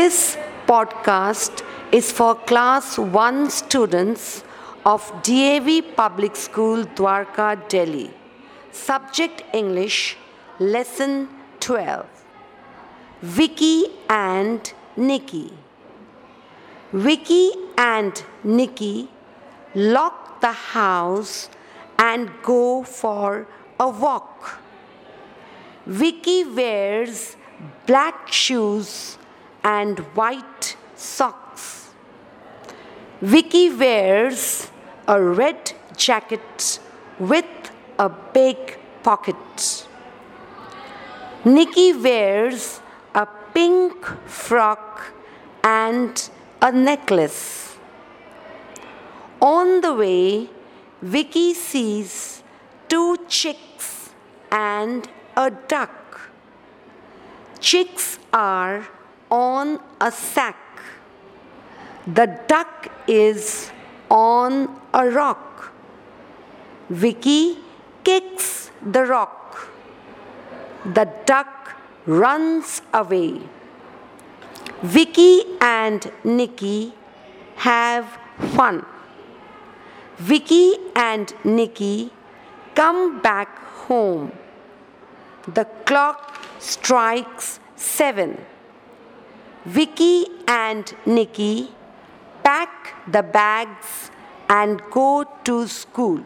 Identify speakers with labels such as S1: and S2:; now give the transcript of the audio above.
S1: This podcast is for class 1 students of DAV Public School, Dwarka, Delhi. Subject English, Lesson 12. Vicky and Nikki. Vicky and Nikki lock the house and go for a walk. Vicky wears black shoes and white socks. Vicky wears a red jacket with a big pocket. Nikki wears a pink frock and a necklace. On the way, Vicky sees two chicks and a duck. Chicks are on a sack. The duck is on a rock. Vicky kicks the rock. The duck runs away. Vicky and Nikki have fun. Vicky and Nikki come back home. The clock strikes seven. Vicky and Nikki pack the bags and go to school.